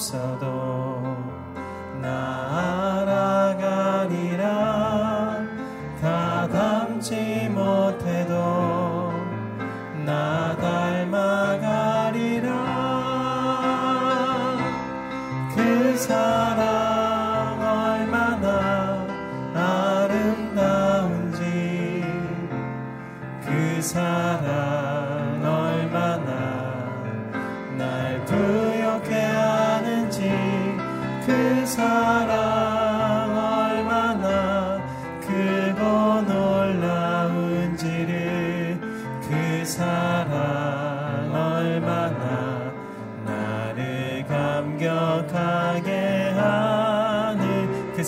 sa do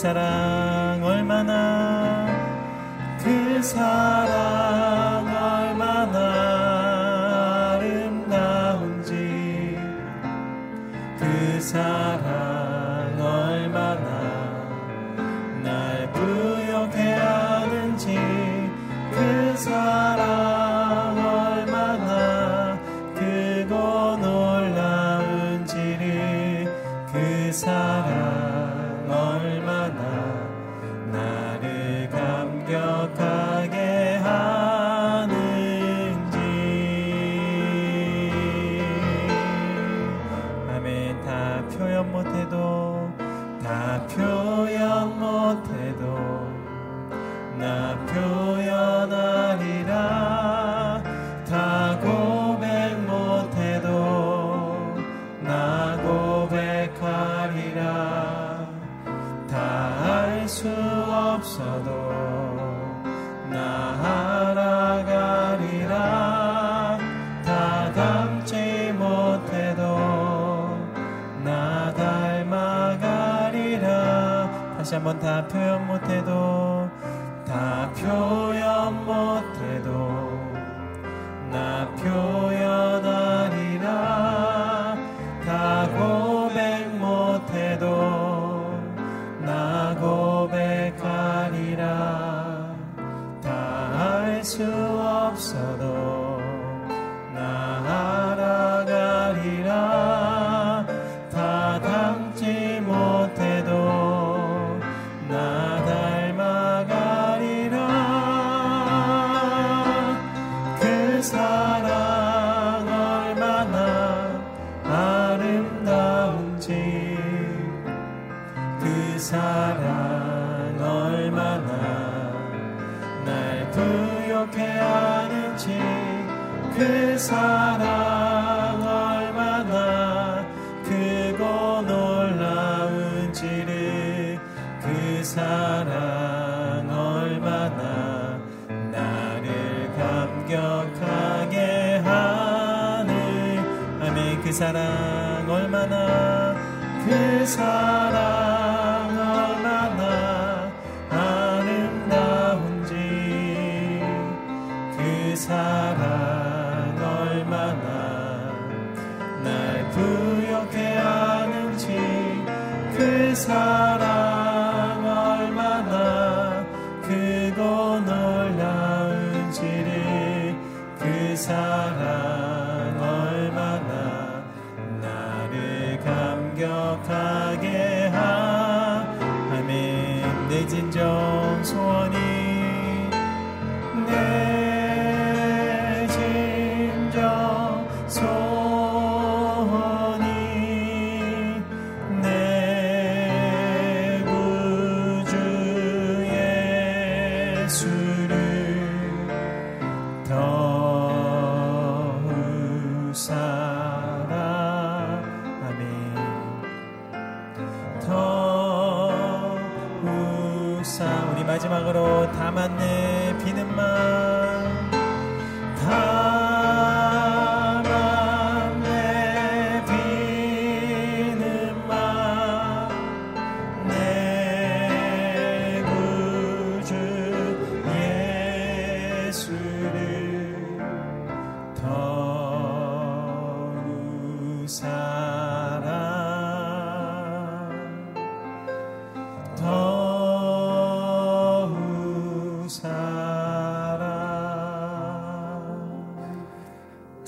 será. 다시 한번 다 표현 못해도 다 표현 못해도 나 표현 sarà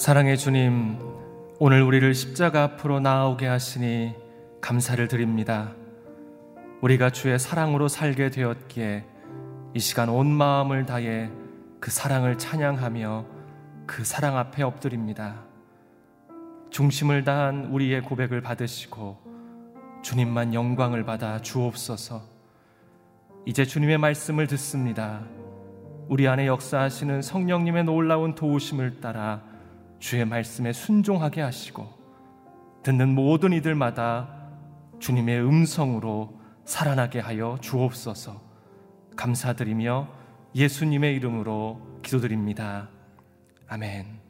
사랑의 주님, 오늘 우리를 십자가 앞으로 나아오게 하시니 감사를 드립니다. 우리가 주의 사랑으로 살게 되었기에 이 시간 온 마음을 다해 그 사랑을 찬양하며 그 사랑 앞에 엎드립니다. 중심을 다한 우리의 고백을 받으시고 주님만 영광을 받아 주옵소서. 이제 주님의 말씀을 듣습니다. 우리 안에 역사하시는 성령님의 놀라운 도우심을 따라 주의 말씀에 순종하게 하시고 듣는 모든 이들마다 주님의 음성으로 살아나게 하여 주옵소서 감사드리며 예수님의 이름으로 기도드립니다. 아멘.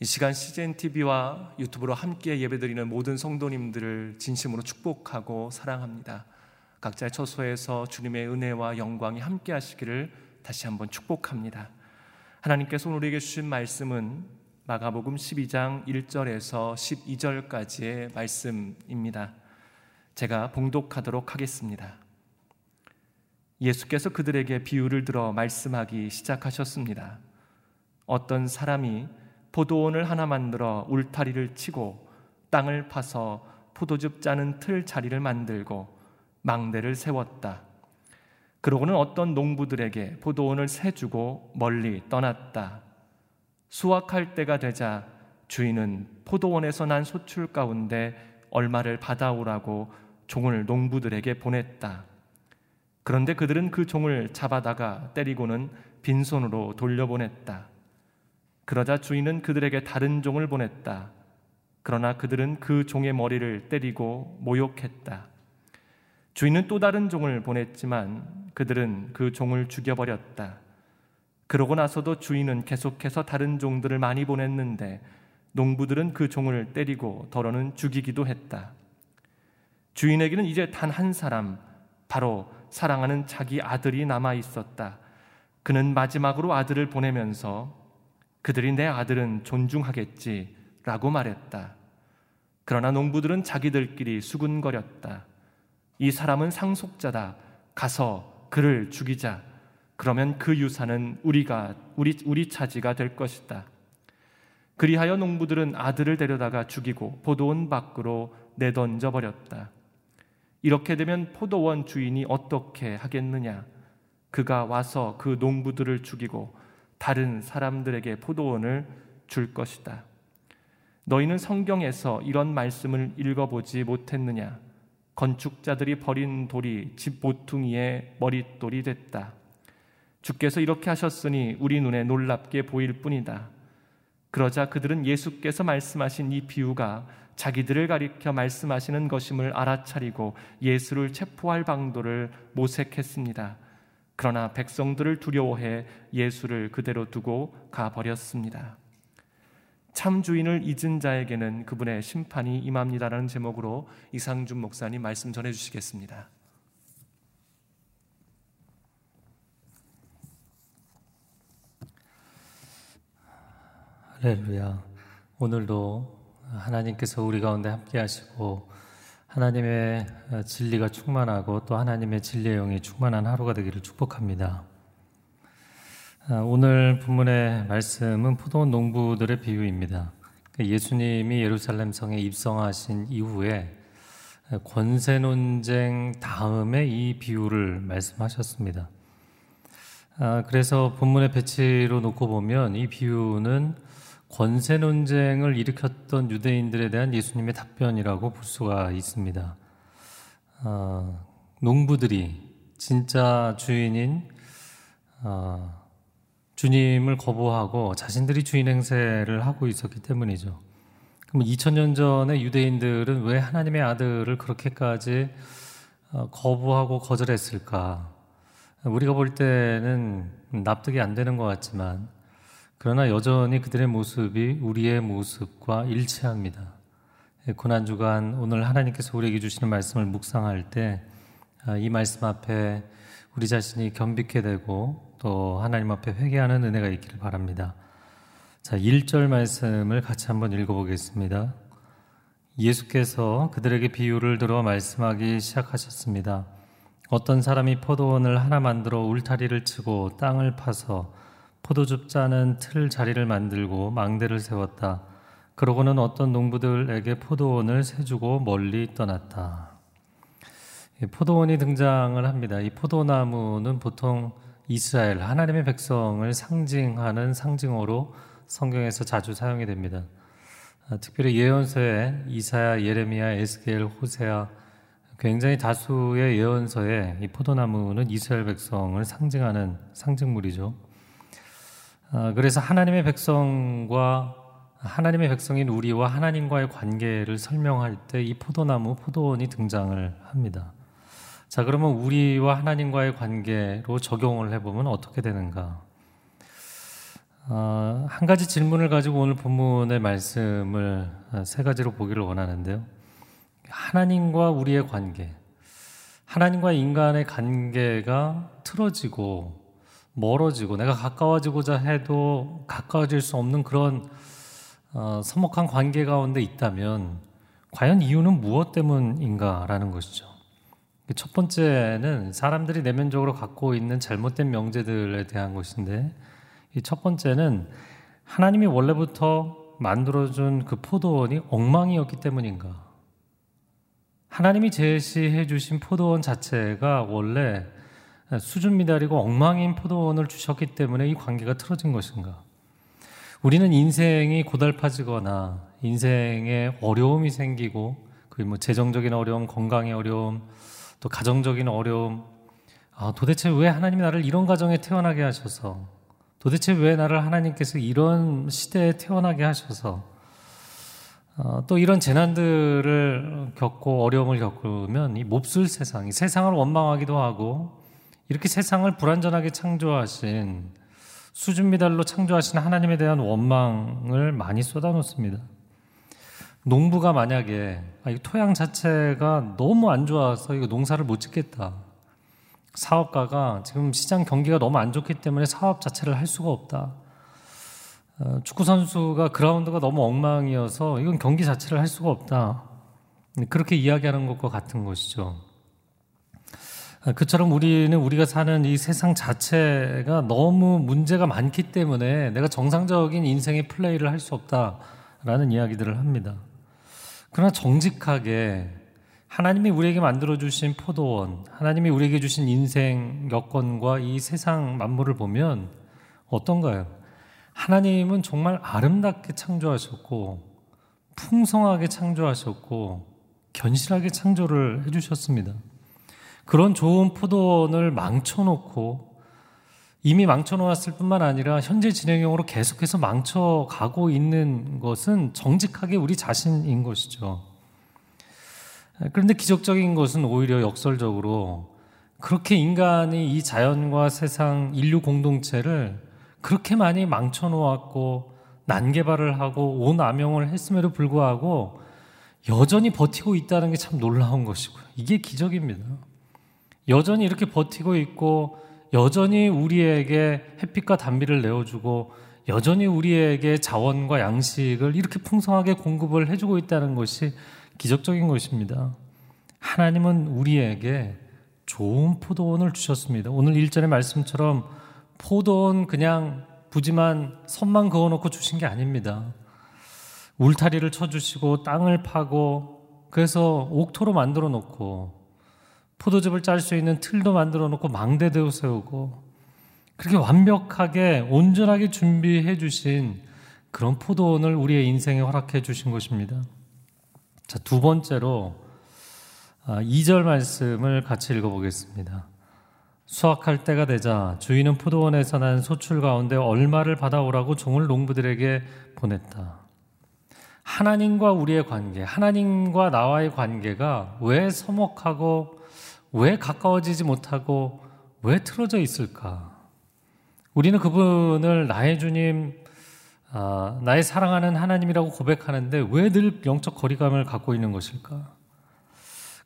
이 시간 CGN TV와 유튜브로 함께 예배드리는 모든 성도님들을 진심으로 축복하고 사랑합니다. 각자의 처소에서 주님의 은혜와 영광이 함께 하시기를 다시 한번 축복합니다. 하나님께서 우리에게 주신 말씀은 마가복음 12장 1절에서 12절까지의 말씀입니다. 제가 봉독하도록 하겠습니다. 예수께서 그들에게 비유를 들어 말씀하기 시작하셨습니다. 어떤 사람이 포도원을 하나 만들어 울타리를 치고 땅을 파서 포도즙 짜는 틀 자리를 만들고 망대를 세웠다. 그러고는 어떤 농부들에게 포도원을 세 주고 멀리 떠났다. 수확할 때가 되자 주인은 포도원에서 난 소출 가운데 얼마를 받아오라고 종을 농부들에게 보냈다. 그런데 그들은 그 종을 잡아다가 때리고는 빈손으로 돌려보냈다. 그러자 주인은 그들에게 다른 종을 보냈다. 그러나 그들은 그 종의 머리를 때리고 모욕했다. 주인은 또 다른 종을 보냈지만 그들은 그 종을 죽여버렸다. 그러고 나서도 주인은 계속해서 다른 종들을 많이 보냈는데 농부들은 그 종을 때리고 더러는 죽이기도 했다. 주인에게는 이제 단 한 사람, 바로 사랑하는 자기 아들이 남아 있었다. 그는 마지막으로 아들을 보내면서 그들이 내 아들은 존중하겠지 라고 말했다. 그러나 농부들은 자기들끼리 수군거렸다. 이 사람은 상속자다. 가서 그를 죽이자. 그러면 그 유산은 우리가 우리 우리 차지가 될 것이다. 그리하여 농부들은 아들을 데려다가 죽이고 포도원 밖으로 내던져 버렸다. 이렇게 되면 포도원 주인이 어떻게 하겠느냐? 그가 와서 그 농부들을 죽이고 다른 사람들에게 포도원을 줄 것이다. 너희는 성경에서 이런 말씀을 읽어보지 못했느냐? 건축자들이 버린 돌이 집 모퉁이의 머릿돌이 됐다. 주께서 이렇게 하셨으니 우리 눈에 놀랍게 보일 뿐이다. 그러자 그들은 예수께서 말씀하신 이 비유가 자기들을 가리켜 말씀하시는 것임을 알아차리고 예수를 체포할 방도를 모색했습니다. 그러나 백성들을 두려워해 예수를 그대로 두고 가버렸습니다. 참 주인을 잊은 자에게는 그분의 심판이 임합니다라는 제목으로 이상준 목사님 말씀 전해 주시겠습니다. 할렐루야. 오늘도 하나님께서 우리 가운데 함께 하시고 하나님의 진리가 충만하고 또 하나님의 진리의 영이 충만한 하루가 되기를 축복합니다. 아, 오늘 본문의 말씀은 포도원 농부들의 비유입니다. 그 예수님이 예루살렘 성에 입성하신 이후에 권세 논쟁 다음에 이 비유를 말씀하셨습니다. 아, 그래서 본문의 배치로 놓고 보면 이 비유는 권세 논쟁을 일으켰던 유대인들에 대한 예수님의 답변이라고 볼 수가 있습니다. 아, 농부들이 진짜 주인인 아, 주님을 거부하고 자신들이 주인 행세를 하고 있었기 때문이죠. 그럼 2000년 전에 유대인들은 왜 하나님의 아들을 그렇게까지 어, 거부하고 거절했을까? 우리가 볼 때는 납득이 안 되는 것 같지만, 그러나 여전히 그들의 모습이 우리의 모습과 일치합니다. 예, 고난주간 오늘 하나님께서 우리에게 주시는 말씀을 묵상할 때, 아, 이 말씀 앞에 우리 자신이 겸비케 되고 또 하나님 앞에 회개하는 은혜가 있기를 바랍니다. 자, 1절 말씀을 같이 한번 읽어보겠습니다. 예수께서 그들에게 비유를 들어 말씀하기 시작하셨습니다. 어떤 사람이 포도원을 하나 만들어 울타리를 치고 땅을 파서 포도즙 짜는 틀 자리를 만들고 망대를 세웠다. 그러고는 어떤 농부들에게 포도원을 세주고 멀리 떠났다. 포도원이 등장을 합니다. 이 포도나무는 보통 이스라엘 하나님의 백성을 상징하는 상징어로 성경에서 자주 사용이 됩니다. 아, 특별히 예언서에 이사야, 예레미야, 에스겔, 호세아 굉장히 다수의 예언서에 이 포도나무는 이스라엘 백성을 상징하는 상징물이죠. 아, 그래서 하나님의 백성과 하나님의 백성인 우리와 하나님과의 관계를 설명할 때 이 포도나무, 포도원이 등장을 합니다. 자, 그러면 우리와 하나님과의 관계로 적용을 해보면 어떻게 되는가? 어, 한 가지 질문을 가지고 오늘 본문의 말씀을 세 가지로 보기를 원하는데요. 하나님과 우리의 관계, 하나님과 인간의 관계가 틀어지고 멀어지고 내가 가까워지고자 해도 가까워질 수 없는 그런 어, 서먹한 관계 가운데 있다면 과연 이유는 무엇 때문인가라는 것이죠. 그첫 번째는 사람들이 내면적으로 갖고 있는 잘못된 명제들에 대한 것인데 이 첫 번째는 하나님이 원래부터 만들어준 그 포도원이 엉망이었기 때문인가? 하나님이 제시해 주신 포도원 자체가 원래 수준 미달이고 엉망인 포도원을 주셨기 때문에 이 관계가 틀어진 것인가? 우리는 인생이 고달파지거나 인생에 어려움이 생기고 그 뭐 재정적인 어려움, 건강의 어려움, 또 가정적인 어려움. 아, 도대체 왜 하나님이 나를 이런 가정에 태어나게 하셔서 도대체 왜 나를 하나님께서 이런 시대에 태어나게 하셔서 어, 또 이런 재난들을 겪고 어려움을 겪으면 이 몹쓸 세상, 이 세상을 원망하기도 하고 이렇게 세상을 불완전하게 창조하신 수준 미달로 창조하신 하나님에 대한 원망을 많이 쏟아놓습니다. 농부가 만약에 아, 토양 자체가 너무 안 좋아서 이거 농사를 못 짓겠다. 사업가가 지금 시장 경기가 너무 안 좋기 때문에 사업 자체를 할 수가 없다. 어, 축구 선수가 그라운드가 너무 엉망이어서 이건 경기 자체를 할 수가 없다. 그렇게 이야기하는 것과 같은 것이죠. 아, 그처럼 우리는 우리가 사는 이 세상 자체가 너무 문제가 많기 때문에 내가 정상적인 인생의 플레이를 할 수 없다라는 이야기들을 합니다. 그러나 정직하게 하나님이 우리에게 만들어 주신 포도원, 하나님이 우리에게 주신 인생 여건과 이 세상 만물을 보면 어떤가요? 하나님은 정말 아름답게 창조하셨고 풍성하게 창조하셨고 견실하게 창조를 해 주셨습니다. 그런 좋은 포도원을 망쳐놓고 이미 망쳐놓았을 뿐만 아니라 현재 진행형으로 계속해서 망쳐가고 있는 것은 정직하게 우리 자신인 것이죠. 그런데 기적적인 것은 오히려 역설적으로 그렇게 인간이 이 자연과 세상, 인류 공동체를 그렇게 많이 망쳐놓았고 난개발을 하고 온 암영을 했음에도 불구하고 여전히 버티고 있다는 게 참 놀라운 것이고요. 이게 기적입니다. 여전히 이렇게 버티고 있고 여전히 우리에게 햇빛과 단비를 내어주고 여전히 우리에게 자원과 양식을 이렇게 풍성하게 공급을 해주고 있다는 것이 기적적인 것입니다. 하나님은 우리에게 좋은 포도원을 주셨습니다. 오늘 1절의 말씀처럼 포도원 그냥 부지만 선만 그어놓고 주신 게 아닙니다. 울타리를 쳐주시고 땅을 파고 그래서 옥토로 만들어 놓고 포도즙을 짤 수 있는 틀도 만들어 놓고 망대도 세우고 그렇게 완벽하게 온전하게 준비해 주신 그런 포도원을 우리의 인생에 허락해 주신 것입니다. 자, 두 번째로 2절 아, 말씀을 같이 읽어 보겠습니다. 수확할 때가 되자 주인은 포도원에서 난 소출 가운데 얼마를 받아오라고 종을 농부들에게 보냈다. 하나님과 우리의 관계, 하나님과 나와의 관계가 왜 서먹하고 왜 가까워지지 못하고 왜 틀어져 있을까? 우리는 그분을 나의 주님, 아, 나의 사랑하는 하나님이라고 고백하는데 왜 늘 영적 거리감을 갖고 있는 것일까?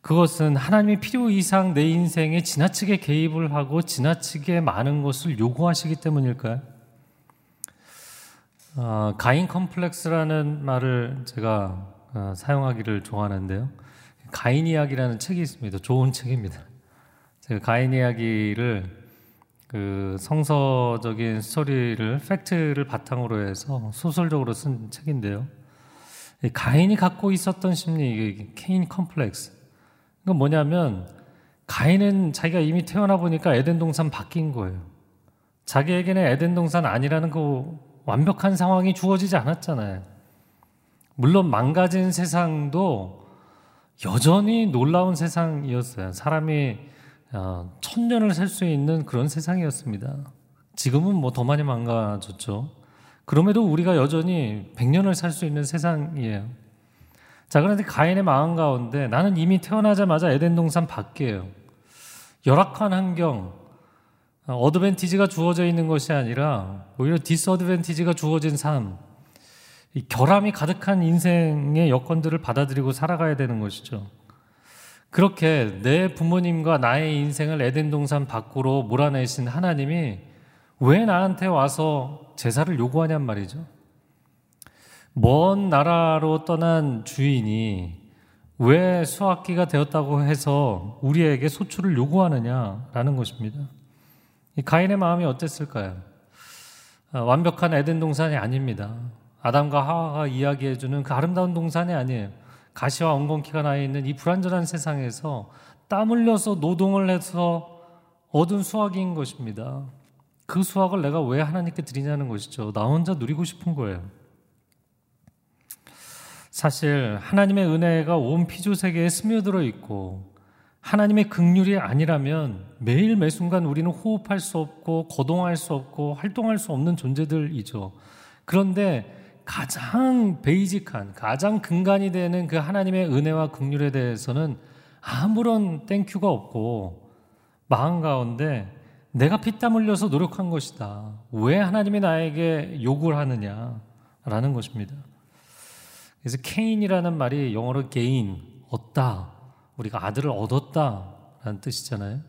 그것은 하나님이 필요 이상 내 인생에 지나치게 개입을 하고 지나치게 많은 것을 요구하시기 때문일까요? 어, 가인 컴플렉스라는 말을 제가 어, 사용하기를 좋아하는데요. 가인 이야기라는 책이 있습니다. 좋은 책입니다. 제가 가인 이야기를 그 성서적인 스토리를 fact를 바탕으로 해서 소설적으로 쓴 책인데요. 가인이 갖고 있었던 심리, Cain complex. 이건 뭐냐면 가인은 자기가 이미 태어나 보니까 에덴 동산 밖인 거예요. 자기에게는 에덴 동산 안이라는 그 완벽한 상황이 주어지지 않았잖아요. 물론 망가진 세상도 여전히 놀라운 세상이었어요. 사람이 어, 천년을 살 수 있는 그런 세상이었습니다. 지금은 뭐 더 많이 망가졌죠. 그럼에도 우리가 여전히 100년을 살 수 있는 세상이에요. 자, 그런데 가인의 마음 가운데 나는 이미 태어나자마자 에덴 동산 밖이에요. 열악한 환경, 어드밴티지가 주어져 있는 것이 아니라 오히려 디스어드밴티지가 주어진 삶, 결함이 가득한 인생의 여건들을 받아들이고 살아가야 되는 것이죠. 그렇게 내 부모님과 나의 인생을 에덴 동산 밖으로 몰아내신 하나님이 왜 나한테 와서 제사를 요구하냔 말이죠. 먼 나라로 떠난 주인이 왜 수학기가 되었다고 해서 우리에게 소출을 요구하느냐라는 것입니다. 가인의 마음이 어땠을까요? 아, 완벽한 에덴 동산이 아닙니다. 아담과 하와가 이야기해주는 그 아름다운 동산이 아니에요. 가시와 엉겅퀴가 나 있는 이 불완전한 세상에서 땀 흘려서 노동을 해서 얻은 수확인 것입니다. 그 수확을 내가 왜 하나님께 드리냐는 것이죠. 나 혼자 누리고 싶은 거예요. 사실 하나님의 은혜가 온 피조 세계에 스며들어 있고 하나님의 극률이 아니라면 매일 매 순간 우리는 호흡할 수 없고 거동할 수 없고 활동할 수 없는 존재들이죠. 그런데 가장 basic한 가장 근간이 되는 그 하나님의 은혜와 긍휼에 대해서는 아무런 thank you가 없고 마음 가운데 내가 피땀 흘려서 노력한 것이다. 왜 하나님이 나에게 요구를 하느냐라는 것입니다. 그래서 Cain이라는 말이 영어로 gain, 얻다. 우리가 아들을 얻었다라는 뜻이잖아요.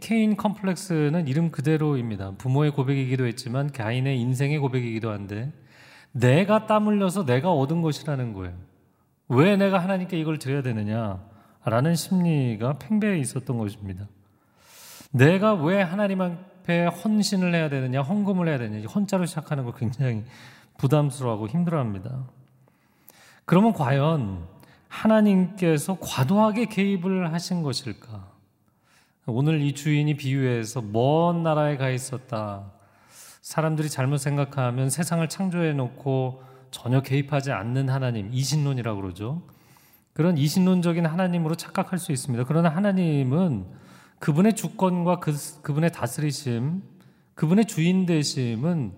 Cain complex는 이름 그대로입니다. 부모의 고백이기도 했지만 가인의 인생의 고백이기도 한데 내가 땀 흘려서 내가 얻은 것이라는 거예요. 왜 내가 하나님께 이걸 드려야 되느냐? 라는 심리가 팽배해 있었던 것입니다. 내가 왜 하나님 앞에 헌신을 해야 되느냐, 헌금을 해야 되느냐, 헌자로 시작하는 걸 굉장히 부담스러워하고 힘들어합니다. 그러면 과연 하나님께서 과도하게 개입을 하신 것일까? 오늘 이 주인이 비유해서 먼 나라에 가 있었다. 사람들이 잘못 생각하면 세상을 창조해 놓고 전혀 개입하지 않는 하나님, 이신론이라고 그러죠. 그런 이신론적인 하나님으로 착각할 수 있습니다. 그러나 하나님은 그분의 주권과 그, 그분의 다스리심, 그분의 주인 되심은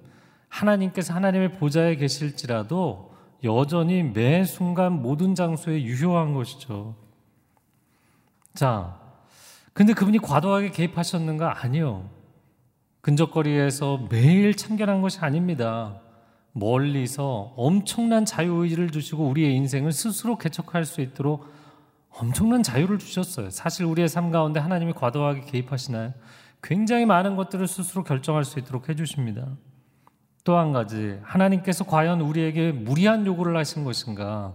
하나님께서 하나님의 보좌에 계실지라도 여전히 매 순간 모든 장소에 유효한 것이죠. 자, 근데 그분이 과도하게 개입하셨는가? 아니요. 근접거리에서 매일 참견한 것이 아닙니다. 멀리서 엄청난 자유의지를 주시고 우리의 인생을 스스로 개척할 수 있도록 엄청난 자유를 주셨어요. 사실 우리의 삶 가운데 하나님이 과도하게 개입하시나요? 굉장히 많은 것들을 스스로 결정할 수 있도록 해주십니다. 또 한 가지 하나님께서 과연 우리에게 무리한 요구를 하신 것인가?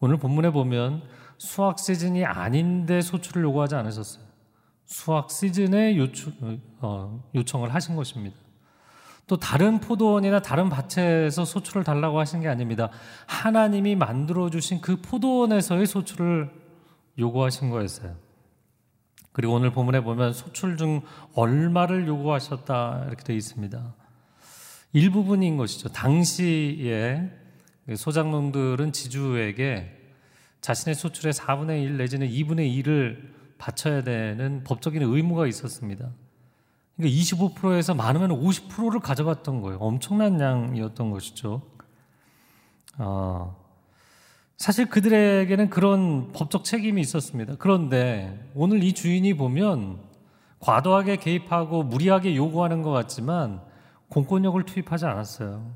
오늘 본문에 보면 수학 시즌이 아닌데 소출을 요구하지 않으셨어요. 수학 시즌에 요청, 어, 요청을 하신 것입니다. 또 다른 포도원이나 다른 밭에서 소출을 달라고 하신 게 아닙니다. 하나님이 만들어 주신 그 포도원에서의 소출을 요구하신 거였어요. 그리고 오늘 본문에 보면 소출 중 얼마를 요구하셨다 이렇게 되어 있습니다. 일부분인 것이죠. 당시에 소장농들은 지주에게 자신의 소출의 4분의 1 내지는 2분의 1을 바쳐야 되는 법적인 의무가 있었습니다. 그러니까 25%에서 많으면 50%를 가져갔던 거예요. 엄청난 양이었던 것이죠. 어, 사실 그들에게는 그런 법적 책임이 있었습니다. 그런데 오늘 이 주인이 보면 과도하게 개입하고 무리하게 요구하는 것 같지만 공권력을 투입하지 않았어요.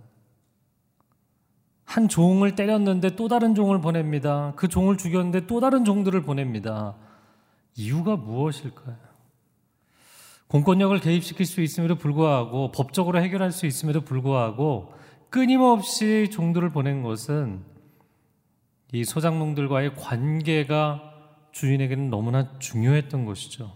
한 종을 때렸는데 또 다른 종을 보냅니다. 그 종을 죽였는데 또 다른 종들을 보냅니다. 이유가 무엇일까요? 공권력을 개입시킬 수 있음에도 불구하고 법적으로 해결할 수 있음에도 불구하고 끊임없이 종들을 보낸 것은 이 소장농들과의 관계가 주인에게는 너무나 중요했던 것이죠.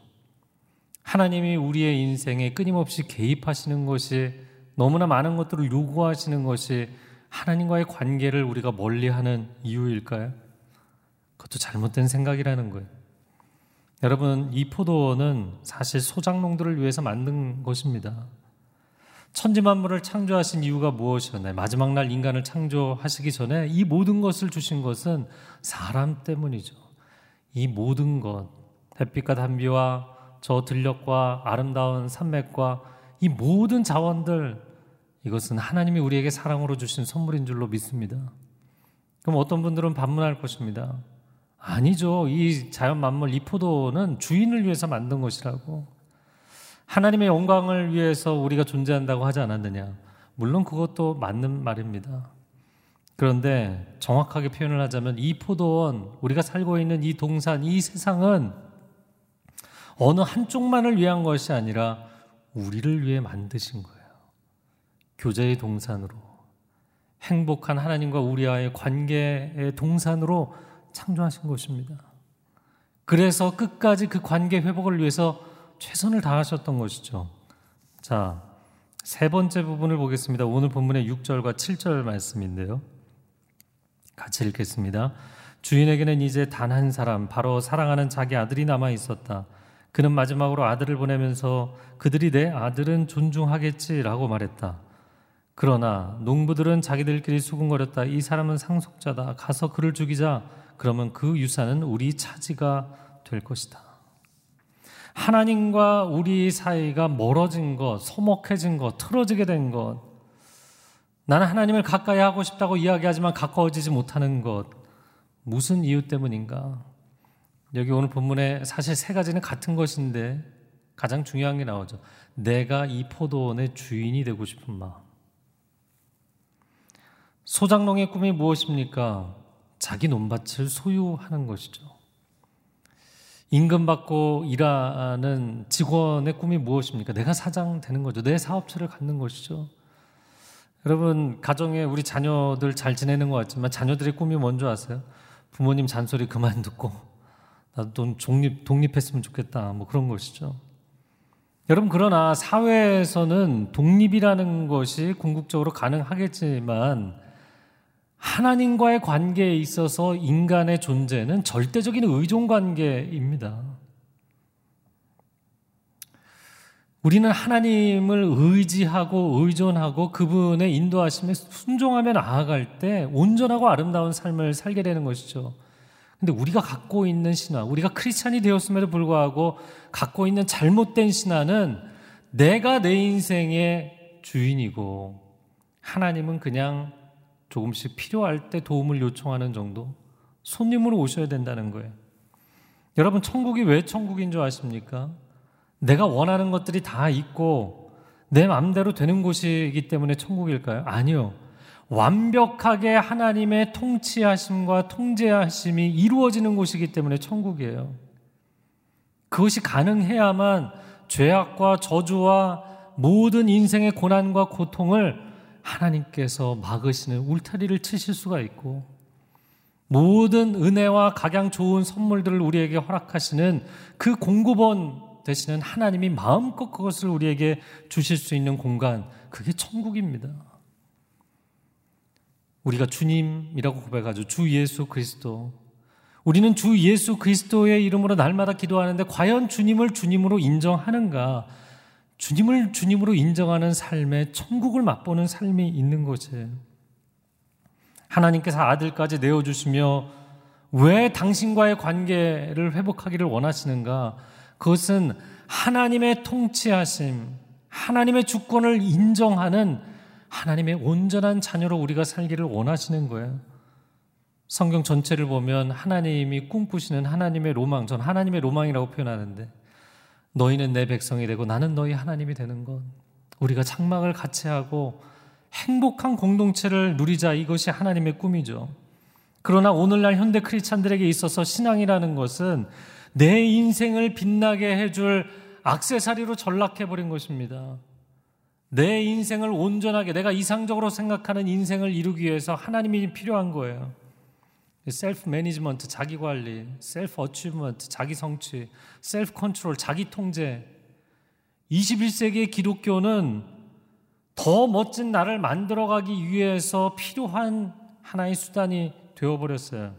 하나님이 우리의 인생에 끊임없이 개입하시는 것이 너무나 많은 것들을 요구하시는 것이 하나님과의 관계를 우리가 멀리하는 이유일까요? 그것도 잘못된 생각이라는 거예요. 여러분, 이 포도원은 사실 소장농들을 위해서 만든 것입니다. 천지만물을 창조하신 이유가 무엇이었나요? 마지막 날 인간을 창조하시기 전에 이 모든 것을 주신 것은 사람 때문이죠. 이 모든 것, 햇빛과 단비와 저 들녘과 아름다운 산맥과 이 모든 자원들, 이것은 하나님이 우리에게 사랑으로 주신 선물인 줄로 믿습니다. 그럼 어떤 분들은 반문할 것입니다. 아니죠. 이 자연 만물, 이 포도는 주인을 위해서 만든 것이라고. 하나님의 영광을 위해서 우리가 존재한다고 하지 않았느냐. 물론 그것도 맞는 말입니다. 그런데 정확하게 표현을 하자면 이 포도원, 우리가 살고 있는 이 동산, 이 세상은 어느 한쪽만을 위한 것이 아니라 우리를 위해 만드신 거예요. 교제의 동산으로. 행복한 하나님과 우리와의 관계의 동산으로 창조하신 것입니다. 그래서 끝까지 그 관계 회복을 위해서 최선을 다하셨던 것이죠. 자, 세 번째 부분을 보겠습니다. 오늘 본문의 6절과 7절 말씀인데요. 같이 읽겠습니다. 주인에게는 이제 단 한 사람, 바로 사랑하는 자기 아들이 남아 있었다. 그는 마지막으로 아들을 보내면서 그들이 내 아들은 존중하겠지라고 말했다. 그러나 농부들은 자기들끼리 수군거렸다. 이 사람은 상속자다. 가서 그를 죽이자. 그러면 그 유산은 우리 차지가 될 것이다. 하나님과 우리 사이가 멀어진 것, 소목해진 것, 틀어지게 된 것, 나는 하나님을 가까이 하고 싶다고 이야기하지만 가까워지지 못하는 것, 무슨 이유 때문인가? 여기 오늘 본문에 사실 세 가지는 같은 것인데 가장 중요한 게 나오죠. 내가 이 포도원의 주인이 되고 싶은 마음. 소장농의 꿈이 무엇입니까? 자기 논밭을 소유하는 것이죠. 임금 받고 일하는 직원의 꿈이 무엇입니까? 내가 사장 되는 거죠. 내 사업체를 갖는 것이죠. 여러분, 가정에 우리 자녀들 잘 지내는 것 같지만 자녀들의 꿈이 뭔지 아세요? 부모님 잔소리 그만 듣고 나도 독립, 독립했으면 좋겠다. 뭐 그런 것이죠. 여러분, 그러나 사회에서는 독립이라는 것이 궁극적으로 가능하겠지만 하나님과의 관계에 있어서 인간의 존재는 절대적인 의존 관계입니다. 우리는 하나님을 의지하고 의존하고 그분의 인도하심에 순종하며 나아갈 때 온전하고 아름다운 삶을 살게 되는 것이죠. 근데 우리가 갖고 있는 신화, 우리가 크리스찬이 되었음에도 불구하고 갖고 있는 잘못된 신화는 내가 내 인생의 주인이고 하나님은 그냥 조금씩 필요할 때 도움을 요청하는 정도 손님으로 오셔야 된다는 거예요. 여러분 천국이 왜 천국인 줄 아십니까? 내가 원하는 것들이 다 있고 내 마음대로 되는 곳이기 때문에 천국일까요? 아니요. 완벽하게 하나님의 통치하심과 통제하심이 이루어지는 곳이기 때문에 천국이에요. 그것이 가능해야만 죄악과 저주와 모든 인생의 고난과 고통을 하나님께서 막으시는 울타리를 치실 수가 있고 모든 은혜와 각양 좋은 선물들을 우리에게 허락하시는 그 공급원 되시는 하나님이 마음껏 그것을 우리에게 주실 수 있는 공간 그게 천국입니다. 우리가 주님이라고 고백하죠. 주 예수 그리스도. 우리는 주 예수 그리스도의 이름으로 날마다 기도하는데 과연 주님을 주님으로 인정하는가? 주님을 주님으로 인정하는 삶에 천국을 맛보는 삶이 있는 거지. 하나님께서 아들까지 내어주시며 왜 당신과의 관계를 회복하기를 원하시는가? 그것은 하나님의 통치하심, 하나님의 주권을 인정하는 하나님의 온전한 자녀로 우리가 살기를 원하시는 거예요. 성경 전체를 보면 하나님이 꿈꾸시는 하나님의 로망, 전 하나님의 로망이라고 표현하는데 너희는 내 백성이 되고 나는 너희 하나님이 되는 것. 우리가 장막을 같이 하고 행복한 공동체를 누리자 이것이 하나님의 꿈이죠. 그러나 오늘날 현대 크리스찬들에게 있어서 신앙이라는 것은 내 인생을 빛나게 해줄 악세사리로 전락해버린 것입니다. 내 인생을 온전하게 내가 이상적으로 생각하는 인생을 이루기 위해서 하나님이 필요한 거예요. self management, 자기 관리, self achievement, 자기 성취, self control, 자기 통제. 21세기의 기독교는 더 멋진 나를 만들어 가기 위해서 필요한 하나의 수단이 되어 버렸어요.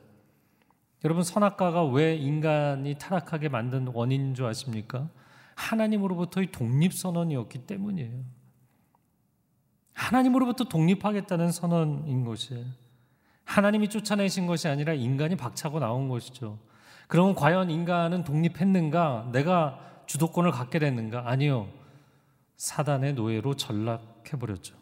여러분, 선악과가 왜 인간이 타락하게 만든 원인인 줄 아십니까? 하나님으로부터의 독립 선언이었기 때문이에요. 하나님으로부터 독립하겠다는 선언인 것이에요. 하나님이 쫓아내신 것이 아니라 인간이 박차고 나온 것이죠. 그러면 과연 인간은 독립했는가? 내가 주도권을 갖게 됐는가? 아니요. 사단의 노예로 전락해버렸죠.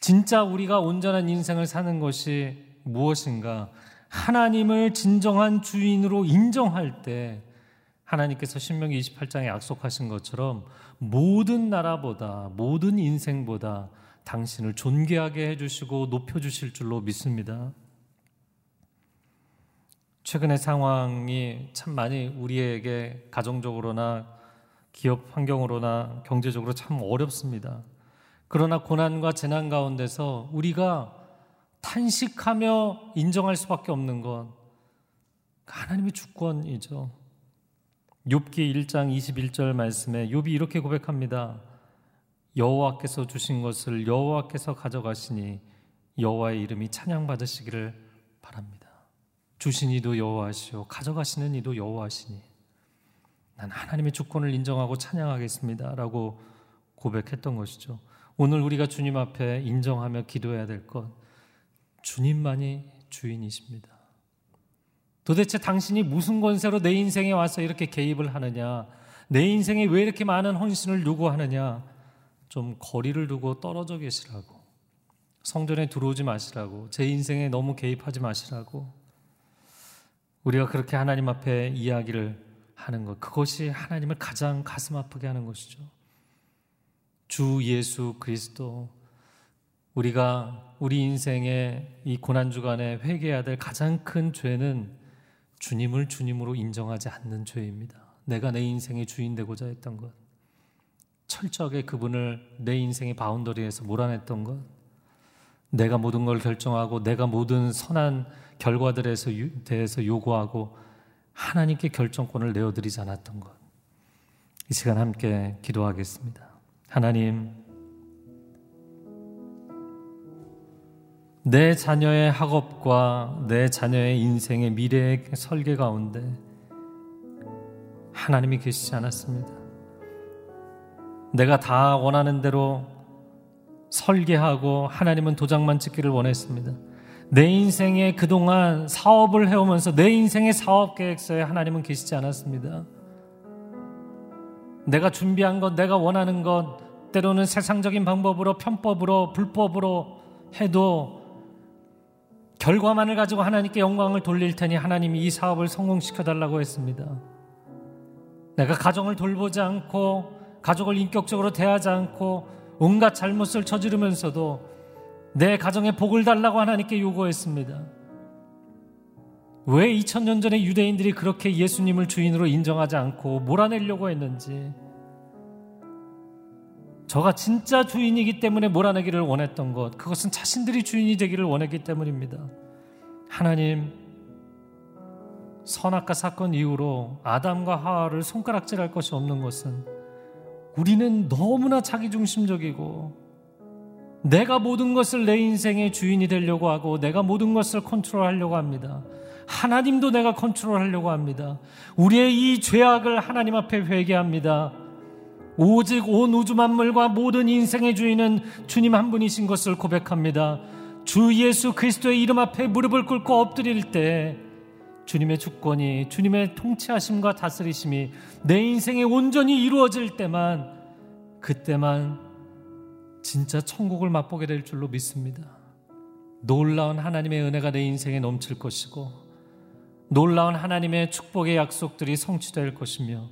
진짜 우리가 온전한 인생을 사는 것이 무엇인가? 하나님을 진정한 주인으로 인정할 때 하나님께서 신명기 28장에 약속하신 것처럼 모든 나라보다 모든 인생보다 당신을 존귀하게 해주시고 높여주실 줄로 믿습니다. 최근의 상황이 참 많이 우리에게 가정적으로나 기업 환경으로나 경제적으로 참 어렵습니다. 그러나 고난과 재난 가운데서 우리가 탄식하며 인정할 수밖에 없는 건 하나님의 주권이죠. 욥기 1장 21절 말씀에 욥이 이렇게 고백합니다. 여호와께서 주신 것을 여호와께서 가져가시니 여호와의 이름이 찬양받으시기를 바랍니다. 주신 이도 여호와시오 가져가시는 이도 여호와시니 난 하나님의 주권을 인정하고 찬양하겠습니다라고 고백했던 것이죠. 오늘 우리가 주님 앞에 인정하며 기도해야 될 것 주님만이 주인이십니다. 도대체 당신이 무슨 권세로 내 인생에 와서 이렇게 개입을 하느냐? 내 인생에 왜 이렇게 많은 헌신을 요구하느냐? 좀 거리를 두고 떨어져 계시라고. 성전에 들어오지 마시라고. 제 인생에 너무 개입하지 마시라고. 우리가 그렇게 하나님 앞에 이야기를 하는 것. 그것이 하나님을 가장 가슴 아프게 하는 것이죠. 주 예수 그리스도. 우리가 우리 인생의 이 고난 주간에 회개해야 될 가장 큰 죄는 주님을 주님으로 인정하지 않는 죄입니다. 내가 내 인생의 주인 되고자 했던 것. 철저하게 그분을 내 인생의 바운더리에서 몰아냈던 것, 내가 모든 걸 결정하고 내가 모든 선한 결과들에 대해서 요구하고 하나님께 결정권을 내어드리지 않았던 것. 이 시간 함께 기도하겠습니다. 하나님, 내 자녀의 학업과 내 자녀의 인생의 미래의 설계 가운데 하나님이 계시지 않았습니다. 내가 다 원하는 대로 설계하고 하나님은 도장만 찍기를 원했습니다. 내 인생에 그동안 사업을 해오면서 내 인생의 사업 계획서에 하나님은 계시지 않았습니다. 내가 준비한 것, 내가 원하는 것, 때로는 세상적인 방법으로, 편법으로, 불법으로 해도 결과만을 가지고 하나님께 영광을 돌릴 테니 하나님이 이 사업을 성공시켜 달라고 했습니다. 내가 가정을 돌보지 않고 가족을 인격적으로 대하지 않고 온갖 잘못을 저지르면서도 내 가정에 복을 달라고 하나님께 요구했습니다. 왜 2000년 전에 유대인들이 그렇게 예수님을 주인으로 인정하지 않고 몰아내려고 했는지 저가 진짜 주인이기 때문에 몰아내기를 원했던 것 그것은 자신들이 주인이 되기를 원했기 때문입니다. 하나님 선악과 사건 이후로 아담과 하와를 손가락질할 것이 없는 것은 우리는 너무나 자기중심적이고 내가 모든 것을 내 인생의 주인이 되려고 하고 내가 모든 것을 컨트롤하려고 합니다. 하나님도 내가 컨트롤하려고 합니다. 우리의 이 죄악을 하나님 앞에 회개합니다. 오직 온 우주 만물과 모든 인생의 주인은 주님 한 분이신 것을 고백합니다. 주 예수 그리스도의 이름 앞에 무릎을 꿇고 엎드릴 때 주님의 주권이 주님의 통치하심과 다스리심이 내 인생에 온전히 이루어질 때만 그때만 진짜 천국을 맛보게 될 줄로 믿습니다. 놀라운 하나님의 은혜가 내 인생에 넘칠 것이고 놀라운 하나님의 축복의 약속들이 성취될 것이며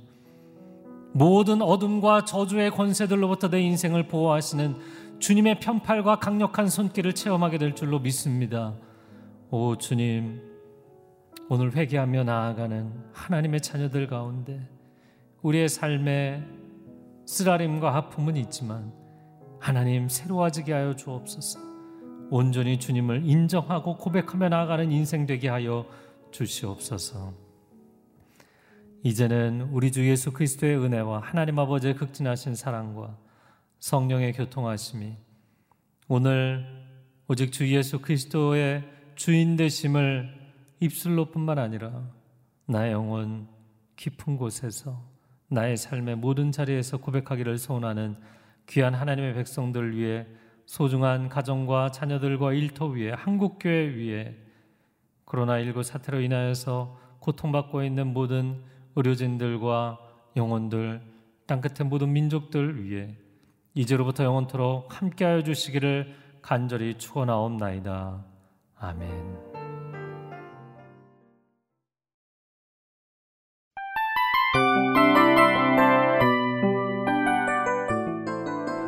모든 어둠과 저주의 권세들로부터 내 인생을 보호하시는 주님의 편팔과 강력한 손길을 체험하게 될 줄로 믿습니다. 오 주님, 오늘 회개하며 나아가는 하나님의 자녀들 가운데 우리의 삶에 쓰라림과 아픔은 있지만 하나님 새로워지게 하여 주옵소서. 온전히 주님을 인정하고 고백하며 나아가는 인생 되게 하여 주시옵소서. 이제는 우리 주 예수 그리스도의 은혜와 하나님 아버지의 극진하신 사랑과 성령의 교통하심이 오늘 오직 주 예수 그리스도의 주인 되심을 입술로뿐만 아니라 나의 영혼 깊은 곳에서 나의 삶의 모든 자리에서 고백하기를 소원하는 귀한 하나님의 백성들 위해 소중한 가정과 자녀들과 일터 위에 한국교회 위에 코로나19 사태로 인하여서 고통받고 있는 모든 의료진들과 영혼들, 땅끝의 모든 민족들 위해 이제로부터 영원토록 함께하여 주시기를 간절히 축원하옵나이다. 아멘.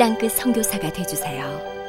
땅끝 성교사가 되주세요